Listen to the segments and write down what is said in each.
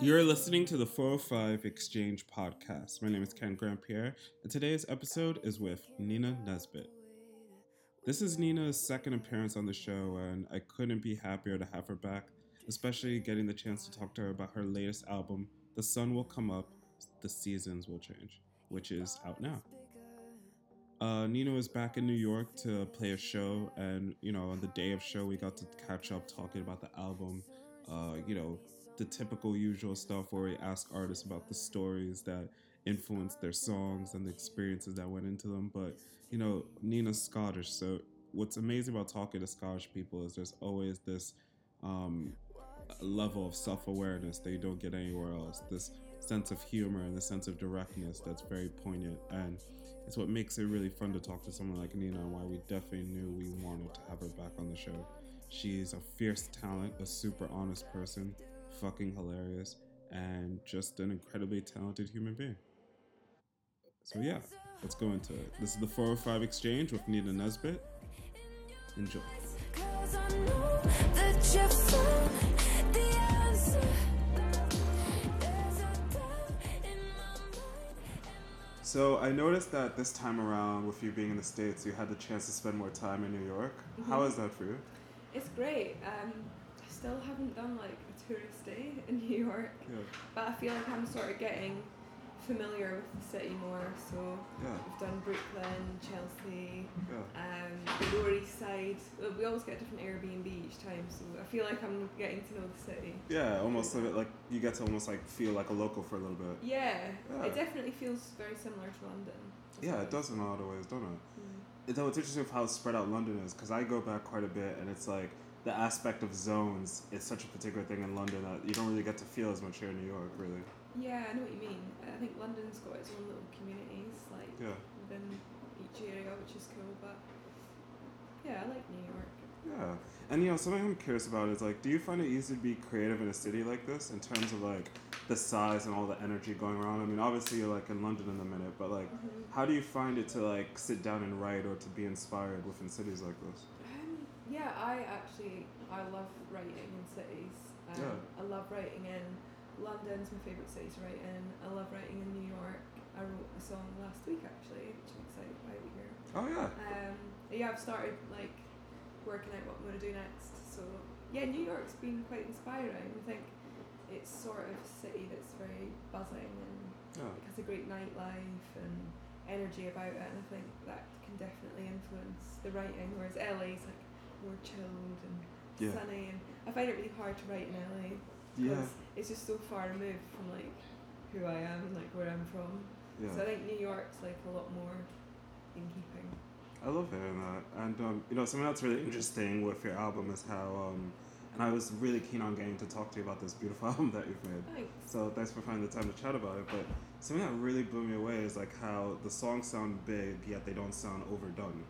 You're listening to the 405 Exchange podcast. My name is Ken Grant Pierre, and today's episode is with Nina Nesbitt. This is Nina's second appearance on the show, and I couldn't be happier to have her back, especially getting the chance to talk to her about her latest album, The Sun Will Come Up, The Seasons Will Change, which is out now. Uh, Nina was back in New York to play a show, and you know, on the day of show, we got to catch up talking about the album. Uh, you know, the typical usual stuff where we ask artists about the stories that influenced their songs and the experiences that went into them. But you know, Nina's Scottish, so what's amazing about talking to Scottish people is there's always this um, level of self awareness that you don't get anywhere else. This sense of humor and the sense of directness that's very poignant, and it's what makes it really fun to talk to someone like Nina, and why we definitely knew we wanted to have her back on the show. She's a fierce talent, a super honest person, fucking hilarious, and just an incredibly talented human being. So yeah, let's go into it. This is the 405 Exchange with Nina Nesbitt. Enjoy. So I noticed that this time around, with you being in the States, you had the chance to spend more time in New York. Mm-hmm. How is that for you? It's great. Um, I still haven't done like a tourist day in New York, Yeah. but I feel like I'm sort of getting familiar with the city more. So Yeah. we've done Brooklyn, Chelsea, Yeah. um, the Lower East Side. We always get a different Airbnb each time, so I feel like I'm getting to know the city. Yeah, almost like, like you get to almost like feel like a local for a little bit. Yeah, Yeah. it definitely feels very similar to London. Yeah, it does in a lot of ways, don't it? Mm. Though it's interesting how spread out London is, because I go back quite a bit, and it's like the aspect of zones is such a particular thing in London that you don't really get to feel as much here in New York, really. Yeah, I know what you mean. I think London's got its own little communities, like Yeah. within each area, which is cool. But yeah, I like New York. Yeah, and you know something I'm curious about is like, do you find it easy to be creative in a city like this in terms of like the size and all the energy going around? I mean, obviously you're like in London in a minute, but like, Mm-hmm. how do you find it to like sit down and write or to be inspired within cities like this? Yeah, I actually I love writing in cities. Um, Yeah. I love writing in London's my favourite city to write in. I love writing in New York. I wrote a song last week actually, which I'm excited about hear. Oh yeah, Um, yeah, I've started like working out what I'm going to do next. So yeah, New York's been quite inspiring. I think it's sort of a city that's very buzzing and yeah, it has a great nightlife and energy about it, and I think that can definitely influence the writing. Whereas LA's like more chilled and Yeah. sunny, and I find it really hard to write in LA yeah, because it's just so far removed from like who I am and like where I'm from. yeah. So I think New York's like a lot more in keeping. I love hearing that. And um, you know, something that's really interesting with your album is how, um, and I was really keen on getting to talk to you about this beautiful album that you've made. Thanks. So thanks for finding the time to chat about it. But something that really blew me away is like how the songs sound big yet they don't sound overdone,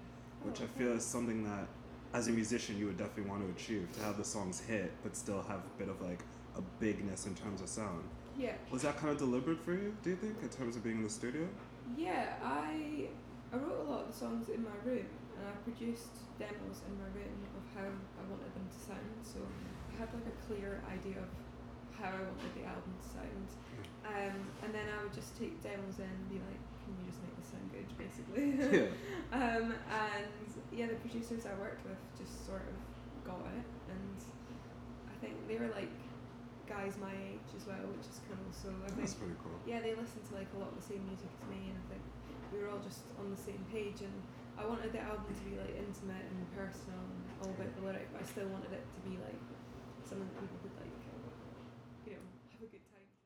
which Oh, I feel is something that, as a musician, you would definitely want to achieve to have the songs hit but still have a bit of like a bigness in terms of sound. Yeah. Was that kind of deliberate for you? Do you think in terms of being in the studio? Yeah, I I wrote a lot of the songs in my room and I produced demos in my room of how I wanted them to sound. So I had like a clear idea of how I wanted the album to sound. Um, and then I would just take demos in and be like, can you just make this sound good, basically? Yeah. um, and yeah, the producers I worked with just sort of got it, and I think they were like guys my age as well, which is cool. So I think That's pretty cool. yeah, they listened to like a lot of the same music as me, and I think we were all just on the same page. And I wanted the album to be like intimate and personal and all about the lyric, but I still wanted it to be like something that people could like, you know, have a good time. to.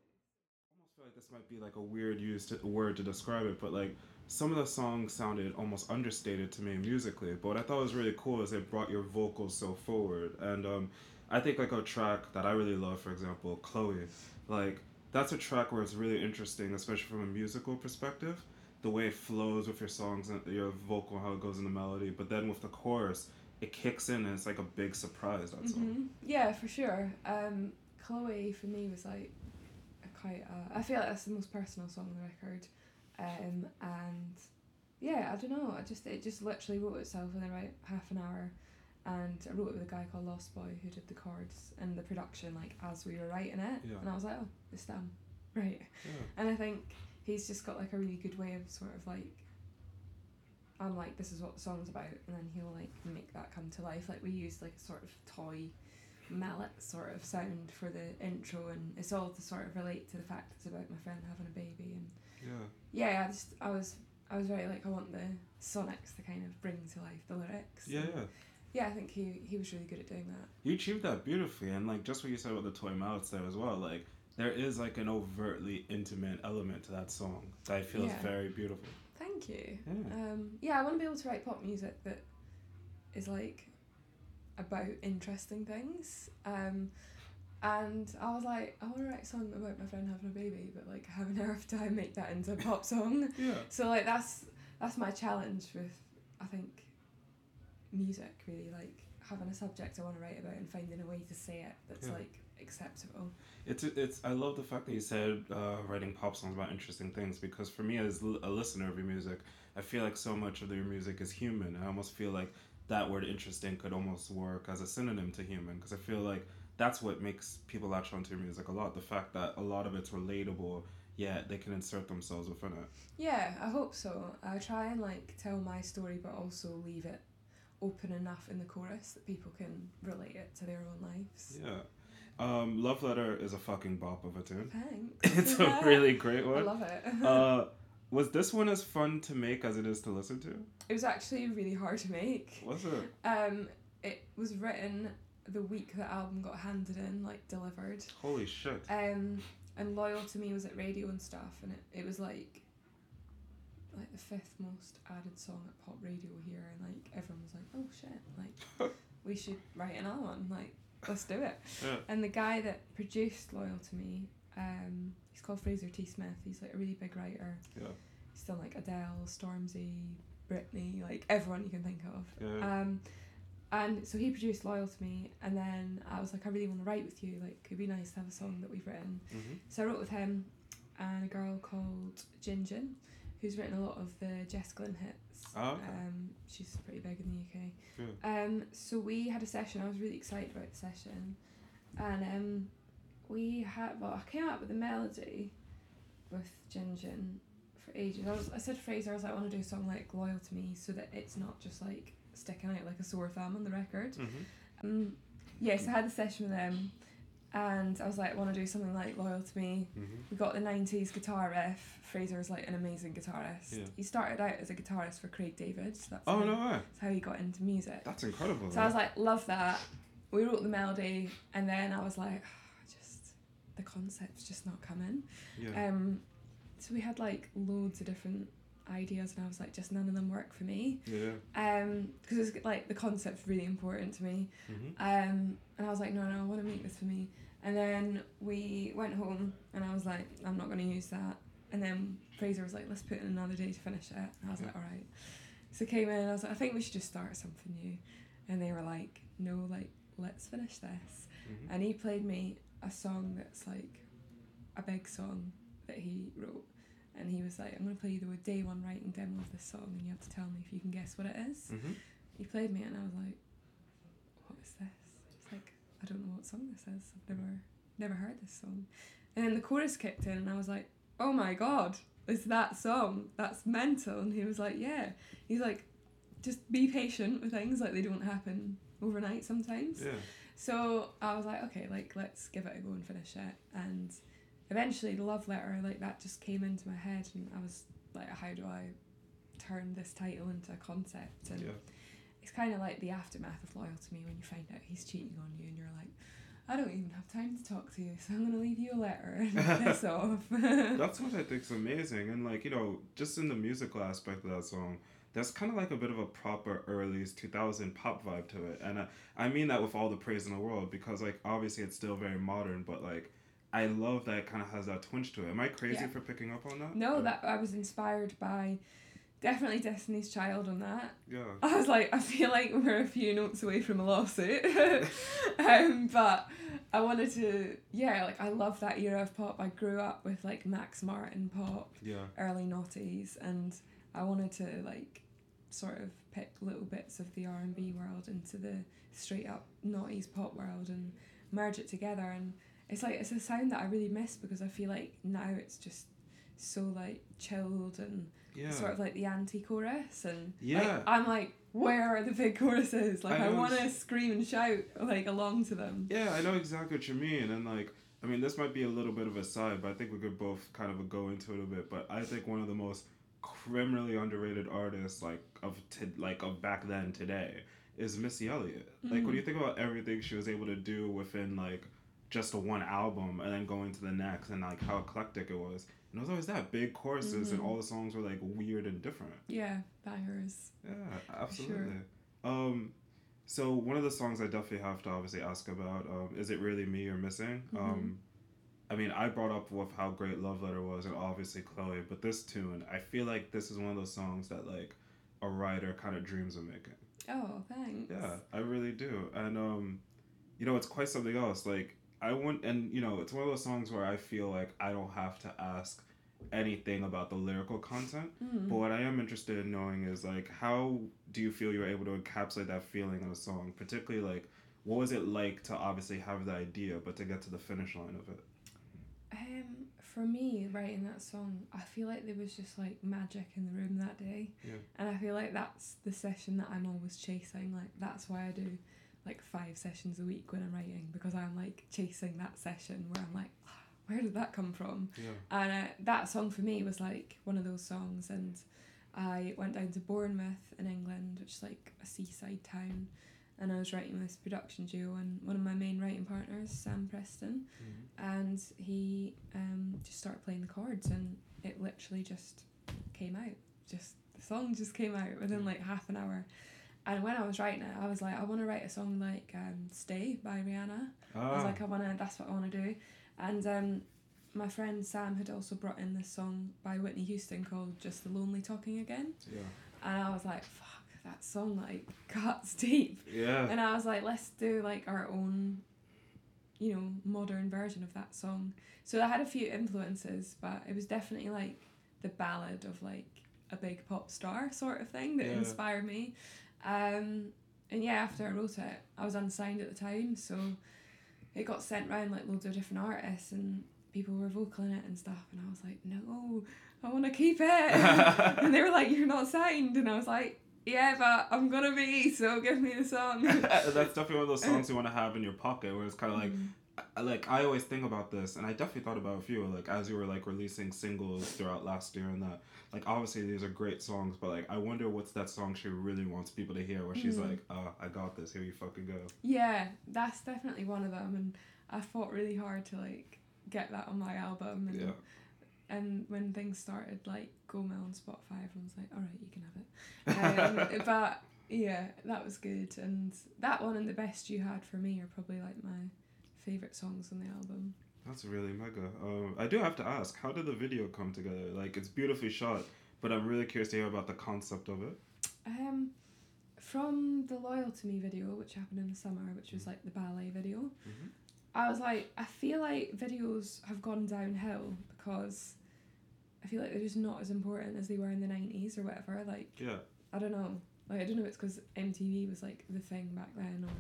almost feel like this might be like a weird used to, word to describe it, but like some of the songs sounded almost understated to me musically. But what I thought was really cool is it brought your vocals so forward, and um, I think like a track that I really love, for example, Chloe, like that's a track where it's really interesting, especially from a musical perspective, the way it flows with your songs and your vocal, how it goes in the melody. But then with the chorus, it kicks in and it's like a big surprise. That song. Mhm. Yeah, for sure. Um, Chloe for me was like quite. Uh, I feel like that's the most personal song on the record, um, and yeah, I don't know. I just it just literally wrote itself in the right half an hour, and I wrote it with a guy called Lost Boy who did the chords and the production like as we were writing it, Yeah. and I was like, oh, it's done, right. Yeah. And I think he's just got like a really good way of sort of like I'm like, this is what the song's about and then he'll like make that come to life. Like we used like a sort of toy mallet sort of sound for the intro and it's all to sort of relate to the fact it's about my friend having a baby and Yeah. yeah, I just I was I was very like I want the sonics to kind of bring to life the lyrics. Yeah, yeah. yeah, I think he he was really good at doing that. You achieved that beautifully, and like just what you said about the toy mouths there as well. Like there is like an overtly intimate element to that song that I feel Yeah. is very beautiful. Thank you. Yeah. Um, yeah, I want to be able to write pop music that is like about interesting things. Um, and I was like, I want to write a song about my friend having a baby, but like how on earth do I make that into a pop song? Yeah. So like that's that's my challenge with I think music really like having a subject I want to write about and finding a way to say it that's Yeah. like acceptable. It's it's. I love the fact that you said uh, writing pop songs about interesting things because for me as l- a listener of your music, I feel like so much of your music is human. I almost feel like that word interesting could almost work as a synonym to human because I feel like that's what makes people latch onto your music a lot. The fact that a lot of it's relatable, yet they can insert themselves within it. Yeah, I hope so. I try and like tell my story, but also leave it open enough in the chorus that people can relate it to their own lives. Yeah. Um, Love Letter is a fucking bop of a tune. Thanks. It's a really great I one. love it. Uh, was this one as fun to make as it is to listen to? it was actually really hard to make. Was it? Um, it was written the week the album got handed in, like delivered. Holy shit. Um, and Loyal to Me was at radio and stuff, and it, it was like like the fifth most added song at pop radio here, and like everyone was like, oh shit, like we should write another one, like let's do it. Yeah. And the guy that produced Loyal to Me, um, he's called Fraser T. Smith. He's like a really big writer. Yeah. He's done like Adele, Stormzy, Britney, like everyone you can think of. Yeah. Um, and so he produced Loyal to Me, and then I was like, I really want to write with you. Like, it'd be nice to have a song that we've written. hmm So I wrote with him and a girl called Jin Jin, who's written a lot of the Jess Glynne hits. Oh, okay. Um, she's pretty big in the UK. Good. Um, so we had a session. I was really excited about the session, and um, we had well, I came up with a melody with Jin Jin for ages. I was I said to Fraser, I was like, I want to do a song like Loyal to Me, so that it's not just like sticking out like a sore thumb on the record. hmm Um, yes, I had the session with them, and I was like, I want to do something like Loyal to Me. hmm We got the 90s guitar riff. Fraser is like an amazing guitarist. Yeah. He started out as a guitarist for Craig David. So that's Oh how, no way! that's how he got into music. That's incredible. So I was like, love that. We wrote the melody, and then I was like, the concept's just not coming. yeah. Um, so we had like loads of different ideas, and I was like, just none of them work for me. yeah. Um, because it's like the concept's really important to me. hmm Um, and I was like, no, no, I want to make this for me. And then we went home, and I was like, I'm not going to use that. And then Fraser was like, let's put in another day to finish it. And I was like, all right. So I came in, and I was like, I think we should just start something new. And they were like, no, like, let's finish this. hmm And he played me a song that's like a big song that he wrote. And he was like, I'm going to play you the day one writing demo of this song, and you have to tell me if you can guess what it is. hmm He played me, and I was like, "What is this?" It's like I don't know what song this is. I've never never heard this song. And then the chorus kicked in, and I was like, "Oh my god, it's that song? That's mental!" And he was like, "Yeah." He's like, "Just be patient with things; like they don't happen overnight sometimes." Yeah. So I was like, "Okay, like let's give it a go and finish it." And eventually, the love letter like that just came into my head, and I was like, "How do I?" turn this title into a concept and Yeah. it's kind of like the aftermath of loyal to me when you find out he's cheating on you and you're like i don't even have time to talk to you so i'm going to leave you a letter and piss off That's what I think's amazing, and like you know, just in the musical aspect of that song, there's kind of like a bit of a proper early 2000 pop vibe to it, and uh, I mean that with all the praise in the world because like obviously it's still very modern, but like I love that it kind of has that twinge to it. Am I crazy Yeah. for picking up on that? no Or- that i was inspired by definitely destiny's child on that Yeah. i was like i feel like we're a few notes away from a lawsuit um, but i wanted to yeah like i love that era of pop i grew up with like max martin pop Yeah. early noughties and I wanted to like sort of pick little bits of the R and B world into the straight up noughties pop world and merge it together. And it's like it's a sound that I really miss because I feel like now it's just so like chilled and Yeah. sort of like the anti-chorus and Yeah. like, I'm like where are the big choruses like I I, want to scream and shout like along to them Yeah, I know exactly what you mean, and like, I mean, this might be a little bit of a side, but I think we could both kind of go into it a bit. But I think one of the most criminally underrated artists, like of t- like of back then today, is Missy Elliott. Like, when Mhm. you think about everything she was able to do within like just a one album, and then going to the next, and like how eclectic it was, and it was always that big choruses, and Mhm. all the songs were like weird and different. yeah bangers Yeah, absolutely. Um, so one of the songs I definitely have to obviously ask about um, is it really me you're missing? Mhm. Um, I mean, I brought up with how great Love Letter was, and obviously Chloe, but this tune, I feel like this is one of those songs that like a writer kind of dreams of making. oh thanks Yeah, I really do, and um, you know, it's quite something else. Like I want, and you know, it's one of those songs where I feel like I don't have to ask anything about the lyrical content. Mm. But what I am interested in knowing is like how do you feel you're able to encapsulate that feeling in a song? Particularly like what was it like to obviously have the idea but to get to the finish line of it? Um, for me, writing that song, I feel like there was just like magic in the room that day. Yeah. And I feel like that's the session that I'm always chasing. Like that's why I do like five sessions a week when I'm writing because I'm like chasing that session where I'm like, where did that come from? Yeah. And uh, that song for me was like one of those songs. And I went down to Bournemouth in England, which is like a seaside town. And I was writing this production duo, and one of my main writing partners, Sam Preston, and he um, just started playing the chords, and it literally just came out. Just the song just came out within like half an hour. And when I was writing it, I was like, I want to write a song like um, "Stay" by Rihanna. I was Ah, like, I wanna. That's what I wanna do. And um, my friend Sam had also brought in this song by Whitney Houston called "Just the Lonely Talking Again," yeah. and I was like, fuck, that song like cuts deep. Yeah. And I was like, let's do like our own, you know, modern version of that song. So I had a few influences, but it was definitely like the ballad of like a big pop star sort of thing that Yeah. inspired me. Um, and yeah, after I wrote it, I was unsigned at the time, so it got sent round like loads of different artists and people were vocaling it and stuff. And I was like, no, I want to keep it. and they were like, you're not signed. And I was like, yeah, but I'm gonna be, so give me the song. That's definitely one of those songs you want to have in your pocket where it's kind of like Mm. Like I always think about this, and I definitely thought about a few. Like as you were like releasing singles throughout last year, and that like obviously these are great songs, but like I wonder what's that song she really wants people to hear, where she's Mhm. like, "Oh, I got this. Here you fucking go." Yeah, that's definitely one of them, and I fought really hard to like get that on my album. And, Yeah. And when things started like Gomel on Spotify, everyone was like, "All right, you can have it." Um, but yeah, that was good, and that one and the best you had for me are probably like my favorite songs on the album. That's really mega. Um, I do have to ask, how did the video come together? Like it's beautifully shot, but I'm really curious to hear about the concept of it. Um, from the Loyal to Me video, which happened in the summer, which was like the ballet video, Mhm. I was like, I feel like videos have gone downhill because I feel like they're just not as important as they were in the 90s or whatever. Like, Yeah. I don't know. Like, I don't know if it's because MTV was like the thing back then or.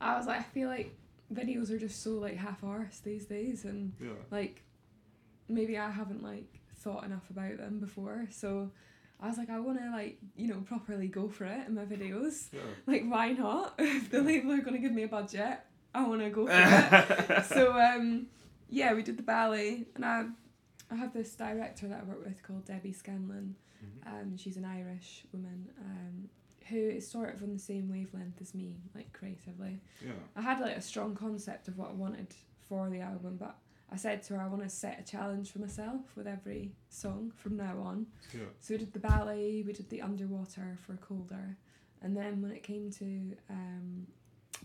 I was like, I feel like videos are just so like half arsed these days and Yeah. like maybe I haven't like thought enough about them before. So I was like, I want to like you know properly go for it in my videos. Yeah. Like why not? if the label are gonna give me a budget, I want to go for it. so um, yeah, we did the ballet, and I I have this director that I work with called Debbie Scanlon. Mhm. Um, she's an Irish woman. Um, who is sort of on the same wavelength as me, like creatively. yeah. I had like a strong concept of what I wanted for the album, but I said to her I want to set a challenge for myself with every song from now on. Yeah. So we did the ballet, we did the underwater for colder, and then when it came to um,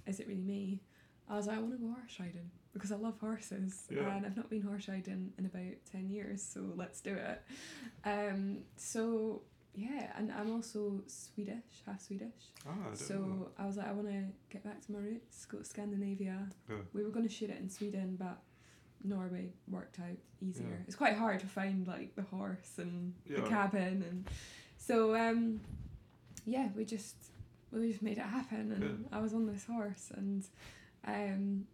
is it really me? I was like I want to go horse riding because I love horses Yeah. and I've not been horse riding in about ten years, so let's do it. Um, so yeah, and I'm also Swedish, half Swedish. Ah, I So know I was like, I want to get back to my roots, go to Scandinavia. Yeah. We were going to shoot it in Sweden, but Norway worked out easier. Yeah. It's quite hard to find like the horse and Yeah. the cabin, and so um, yeah, we just we just made it happen, and I was on this horse, and um,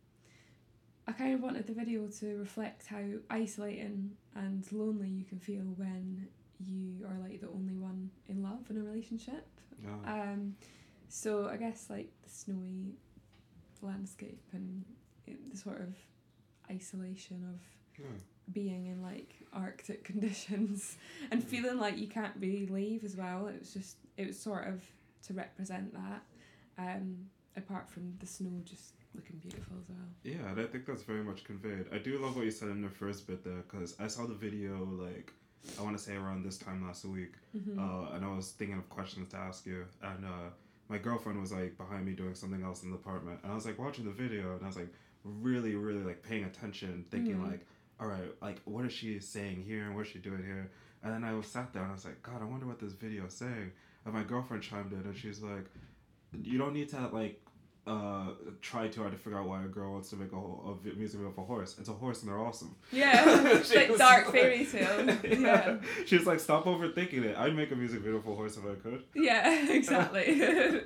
I kind of wanted the video to reflect how isolating and lonely you can feel when you are like the only one in love in a relationship. Yeah. Um, so I guess like the snowy landscape and it, the sort of isolation of yeah. being in like Arctic conditions and feeling like you can't really leave as well. It was just it was sort of to represent that. Um, apart from the snow just looking beautiful as well. Yeah, and I think that's very much conveyed. I do love what you said in the first bit there because I saw the video like I want to say around this time last week, Mm-hmm. uh, and I was thinking of questions to ask you, and uh, my girlfriend was like behind me doing something else in the apartment, and I was like watching the video, and I was like really, really like paying attention, thinking Mhm. like, all right, like what is she saying here, and what is she doing here, and then I was sat there and I was like, God, I wonder what this video is saying, and my girlfriend chimed in, and she's like, you don't need to like. Uh, try too hard to figure out why a girl wants to make a, whole, a music video of a horse. It's a horse and they're awesome. Yeah, She like dark like- fairy tale. Yeah, She's like, stop overthinking it. I'd make a music video for a horse if I could. yeah, exactly.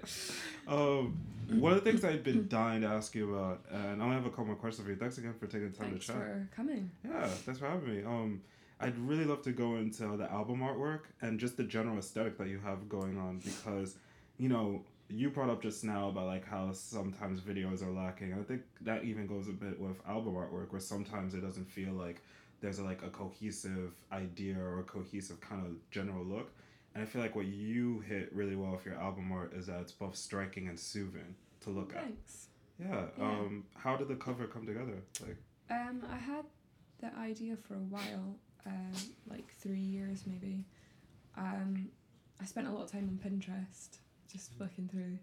Um, one of the things I've been dying to ask you about, and I only have a couple more questions for you. Thanks again for taking the time Thanks to chat. Thanks for coming. Yeah, thanks for having me. Um, I'd really love to go into the album artwork and just the general aesthetic that you have going on because, you know, you brought up just now about like how sometimes videos are lacking. I think that even goes a bit with album artwork where sometimes it doesn't feel like there's a, like a cohesive idea or a cohesive kind of general look. And I feel like what you hit really well with your album art is that it's both striking and soothing to look at. Thanks. Yeah. Yeah. Um, how did the cover come together? Like, Um, I had the idea for a while, um, like three years maybe. Um, I spent a lot of time on Pinterest, just flicking through,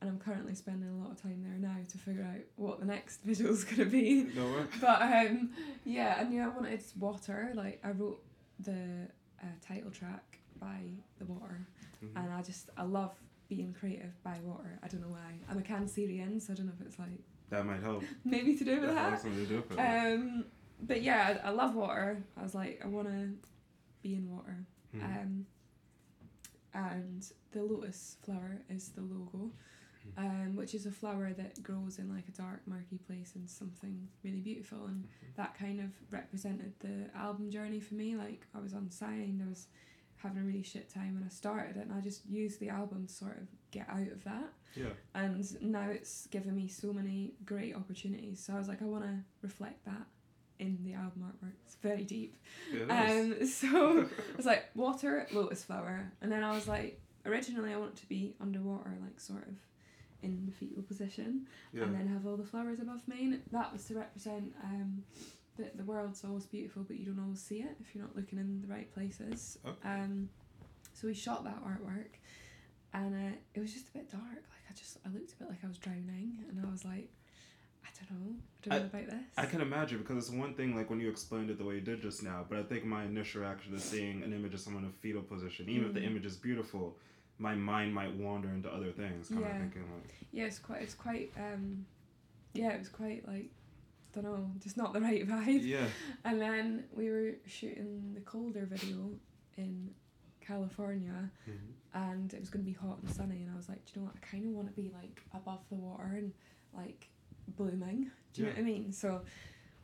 and I'm currently spending a lot of time there now to figure out what the next visual's gonna be. no way. But um, yeah, I knew I wanted water. Like I wrote the uh, title track by the water, Mhm. and I just I love being creative by water. I don't know why. I'm a Cancerian, so I don't know if it's like That might help. maybe to do with That that. has something to do with it. Um, but yeah, I, I love water. I was like, I want to be in water. Mhm. Um, and the lotus flower is the logo, um, which is a flower that grows in like a dark, murky place and something really beautiful. And that kind of represented the album journey for me. Like I was on sign, I was having a really shit time when I started it, and I just used the album to sort of get out of that yeah. and now it's given me so many great opportunities. So I was like, I want to reflect that in the album artwork. It's very deep. Is. Um, so I was like, water, lotus flower, and then I was like, originally I want it to be underwater, like sort of in the fetal position, yeah. and then have all the flowers above me. And that was to represent um, that the world's always beautiful, but you don't always see it if you're not looking in the right places. Okay. Um, so we shot that artwork, and uh, it was just a bit dark. Like I just I looked a bit like I was drowning, and I was like, I don't know, I don't know about this. I can imagine because it's one thing like when you explained it the way you did just now, but I think my initial reaction is seeing an image of someone in a fetal position, even if the Mm. image is beautiful, my mind might wander into other things, kind Yeah. of thinking like, yeah, it's quite it's quite um, yeah, it was quite like. Don't know, just not the right vibe. yeah, And then we were shooting the colder video in California, Mhm. and it was going to be hot and sunny. And I was like, do you know what? I kind of want to be like above the water and like blooming. Do you know what I mean? So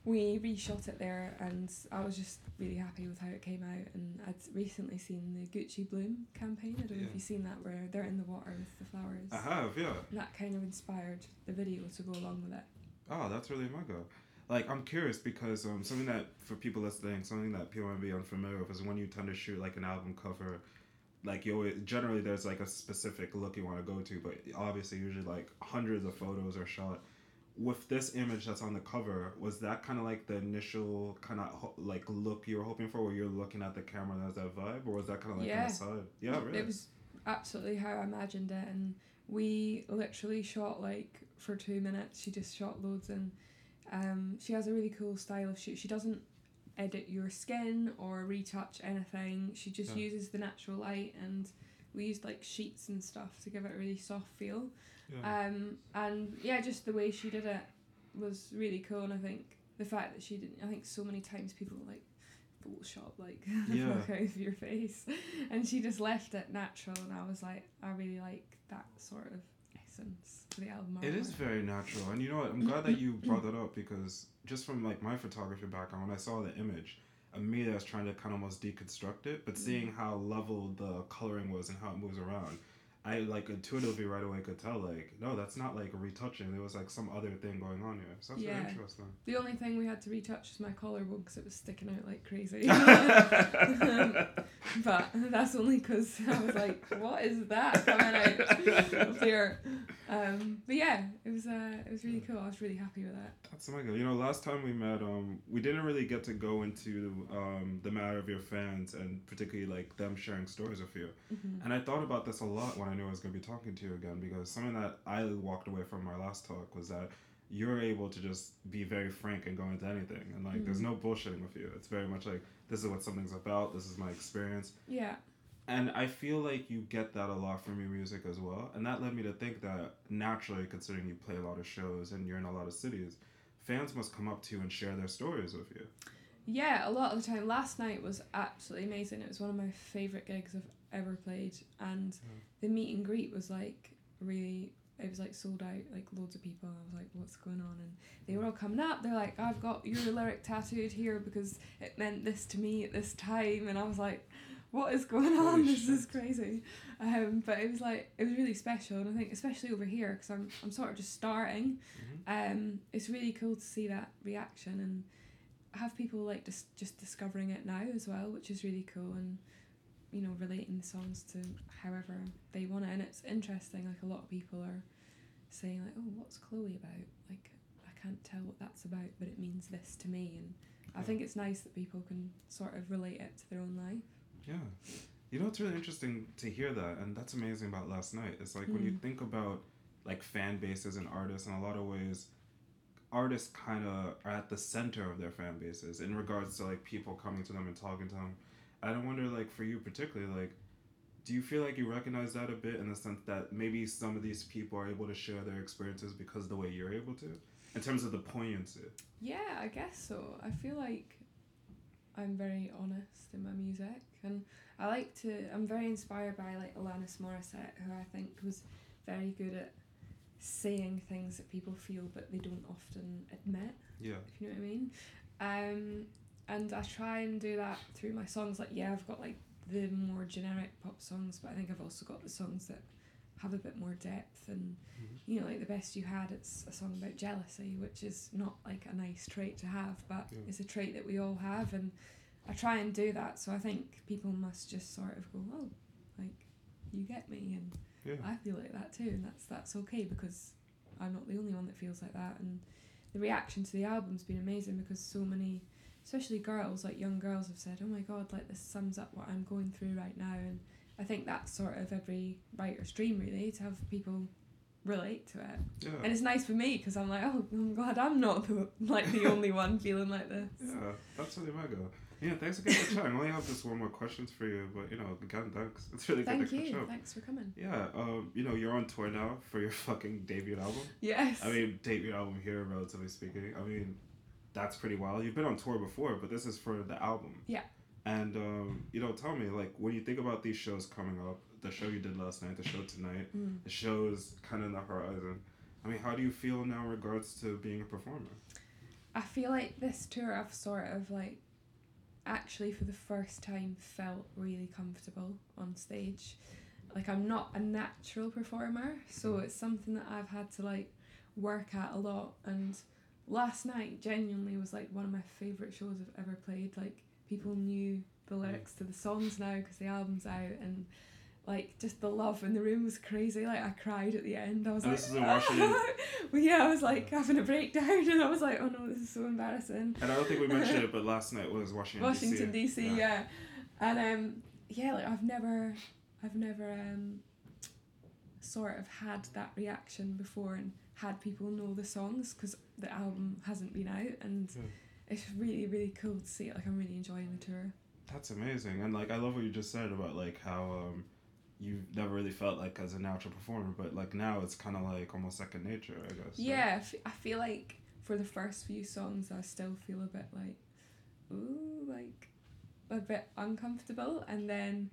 we reshot it there, and I was just really happy with how it came out. And I'd recently seen the Gucci Bloom campaign. I don't know if you've seen that, where they're in the water with the flowers. I have, yeah. And that kind of inspired the video to go along with it. Oh, that's really mega. Like I'm curious because um something that for people listening, something that people might be unfamiliar with is when you tend to shoot like an album cover, like you always generally there's like a specific look you want to go to, but obviously usually like hundreds of photos are shot. With this image that's on the cover, was that kind of like the initial kind of ho- like look you were hoping for, where you're looking at the camera and there's that vibe, or was that kind of like Yeah. side? Yeah, really. It was absolutely how I imagined it, and we literally shot like for two minutes. She just shot loads, and um, she has a really cool style of shoot. She doesn't edit your skin or retouch anything. She just Yeah. uses the natural light, and we used like sheets and stuff to give it a really soft feel. Yeah. Um, and yeah, just the way she did it was really cool, and I think the fact that she didn't. I think so many times people like Photoshop like Yeah. fuck out of your face, and she just left it natural, and I was like, I really like that sort of essence to the album. It is very natural, and you know what? I'm glad that you brought that up because just from like my photography background, when I saw the image, immediately I was trying to kind of almost deconstruct it, but seeing how level the coloring was and how it moves around, I like intuitively right away could tell like no, that's not like retouching. There was like some other thing going on here. So that's Yeah. very interesting. The only thing we had to retouch was my collarbone because it was sticking out like crazy. but that's only because I was like, "What is that coming out of there?" Um, but yeah, it was uh, it was really cool. I was really happy with that. That's my god. You know, last time we met, um, we didn't really get to go into um the matter of your fans and particularly like them sharing stories with you. Mm-hmm. And I thought about this a lot when I knew I was going to be talking to you again because something that I walked away from our last talk was that you're able to just be very frank and go into anything. And like, there's no bullshitting with you. It's very much like, this is what something's about, this is my experience. Yeah, And I feel like you get that a lot from your music as well. And that led me to think that naturally, considering you play a lot of shows and you're in a lot of cities, fans must come up to you and share their stories with you. yeah. A lot of the time, last night was absolutely amazing. It was one of my favorite gigs I've ever played, and hmm. the meet and greet was like really. It was like sold out, like loads of people. I was like, "What's going on?" And they were all coming up. They're like, "I've got your lyric tattooed here because it meant this to me at this time," and I was like, "What is going on? Holy this is crazy." Um, but it was like it was really special, and I think especially over here because I'm I'm sort of just starting. Um, it's really cool to see that reaction and have people like just just discovering it now as well, which is really cool and you know relating the songs to however they want it. And it's interesting. Like a lot of people are saying like, "Oh, what's Chloe about?" Like I can't tell what that's about, but it means this to me. And I think it's nice that people can sort of relate it to their own life. Yeah. You know, it's really interesting to hear that, and that's amazing about last night. It's like when you Mm. think about like fan bases and artists, in a lot of ways, artists kind of are at the center of their fan bases in regards to like people coming to them and talking to them. And I wonder, like, for you particularly, like, do you feel like you recognize that a bit in the sense that maybe some of these people are able to share their experiences because of the way you're able to, in terms of the poignancy? Yeah, I guess so. I feel like I'm very honest in my music, and I like to. I'm very inspired by like Alanis Morissette, who I think was very good at saying things that people feel but they don't often admit. Yeah. If you know what I mean. Um, and I try and do that through my songs. Like, yeah, I've got like the more generic pop songs, but I think I've also got the songs that have a bit more depth and Mhm. you know like the best you had it's a song about jealousy which is not like a nice trait to have but Yeah. it's a trait that we all have and i try and do that so i think people must just sort of go oh like you get me and Yeah. i feel like that too and that's that's okay because i'm not the only one that feels like that and the reaction to the album's been amazing because so many especially girls like young girls have said oh my god like this sums up what i'm going through right now and i think that's sort of every writer's dream really to have people relate to it Yeah. and it's nice for me because i'm like oh i'm glad i'm not the, like the only one feeling like this Yeah, that's really mega. Yeah, thanks again for chatting. I only have just one more questions for you, but you know, again, thanks. It's really thank good to catch you up. thanks for coming Yeah, um, you know, you're on tour now for your fucking debut album. yes I mean, debut album here, relatively speaking. I mean, that's pretty wild. You've been on tour before, but this is for the album. Yeah. And um, you know, tell me, like, when you think about these shows coming up, the show you did last night, the show tonight, Mm. the shows kind of in the horizon. I mean, how do you feel now in regards to being a performer? I feel like this tour I've sort of like actually for the first time felt really comfortable on stage. Like I'm not a natural performer, so mm. it's something that I've had to like work at a lot and last night genuinely was like one of my favorite shows I've ever played. Like people knew the mm. lyrics to the songs now because the album's out and like just the love in the room was crazy. Like I cried at the end. I was And like, this is in Washington. well, yeah, I was like having a breakdown, and I was like, oh no, this is so embarrassing. And I don't think we mentioned it, but last night was Washington, Washington D.C. DC, yeah. and um, yeah, like I've never, I've never um, sort of had that reaction before, and had people know the songs because the album hasn't been out, and Yeah. it's really, really cool to see it. Like I'm really enjoying the tour. That's amazing, and like I love what you just said about like how um, you never really felt like as a natural performer, but like now it's kind of like almost second nature, I guess. right? Yeah, I f- I feel like for the first few songs, I still feel a bit like, ooh, like a bit uncomfortable, and then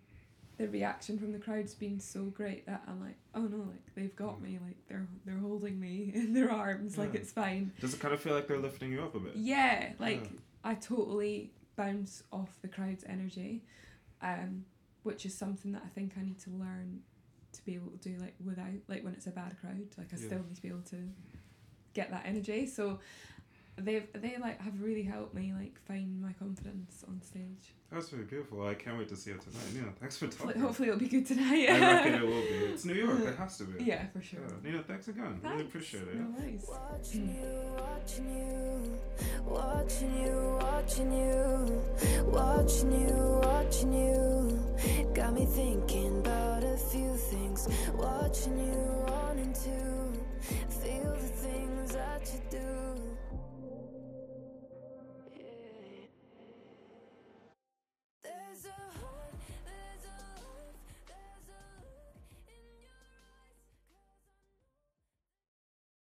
the reaction from the crowd's been so great that I'm like, oh no, like they've got me, like they're they're holding me in their arms, like it's fine. Does it kind of feel like they're lifting you up a bit? Yeah, like Yeah. I totally bounce off the crowd's energy, um, which is something that I think I need to learn to be able to do like without like when it's a bad crowd. Like I Yeah. still need to be able to get that energy. So they've they like have really helped me like find my confidence on stage. That's really beautiful. I can't wait to see it tonight. Nina, thanks for Hopefully, talking. hopefully it'll be good tonight. I reckon it will be. It's New York. It has to be. yeah, for sure. Yeah. Nina, thanks again. Really appreciate it. No worries. Watching you, watching you, watching you, watching you, watching you, watching you. Got me thinking about a few things. Watching you on into Feel the things that you do.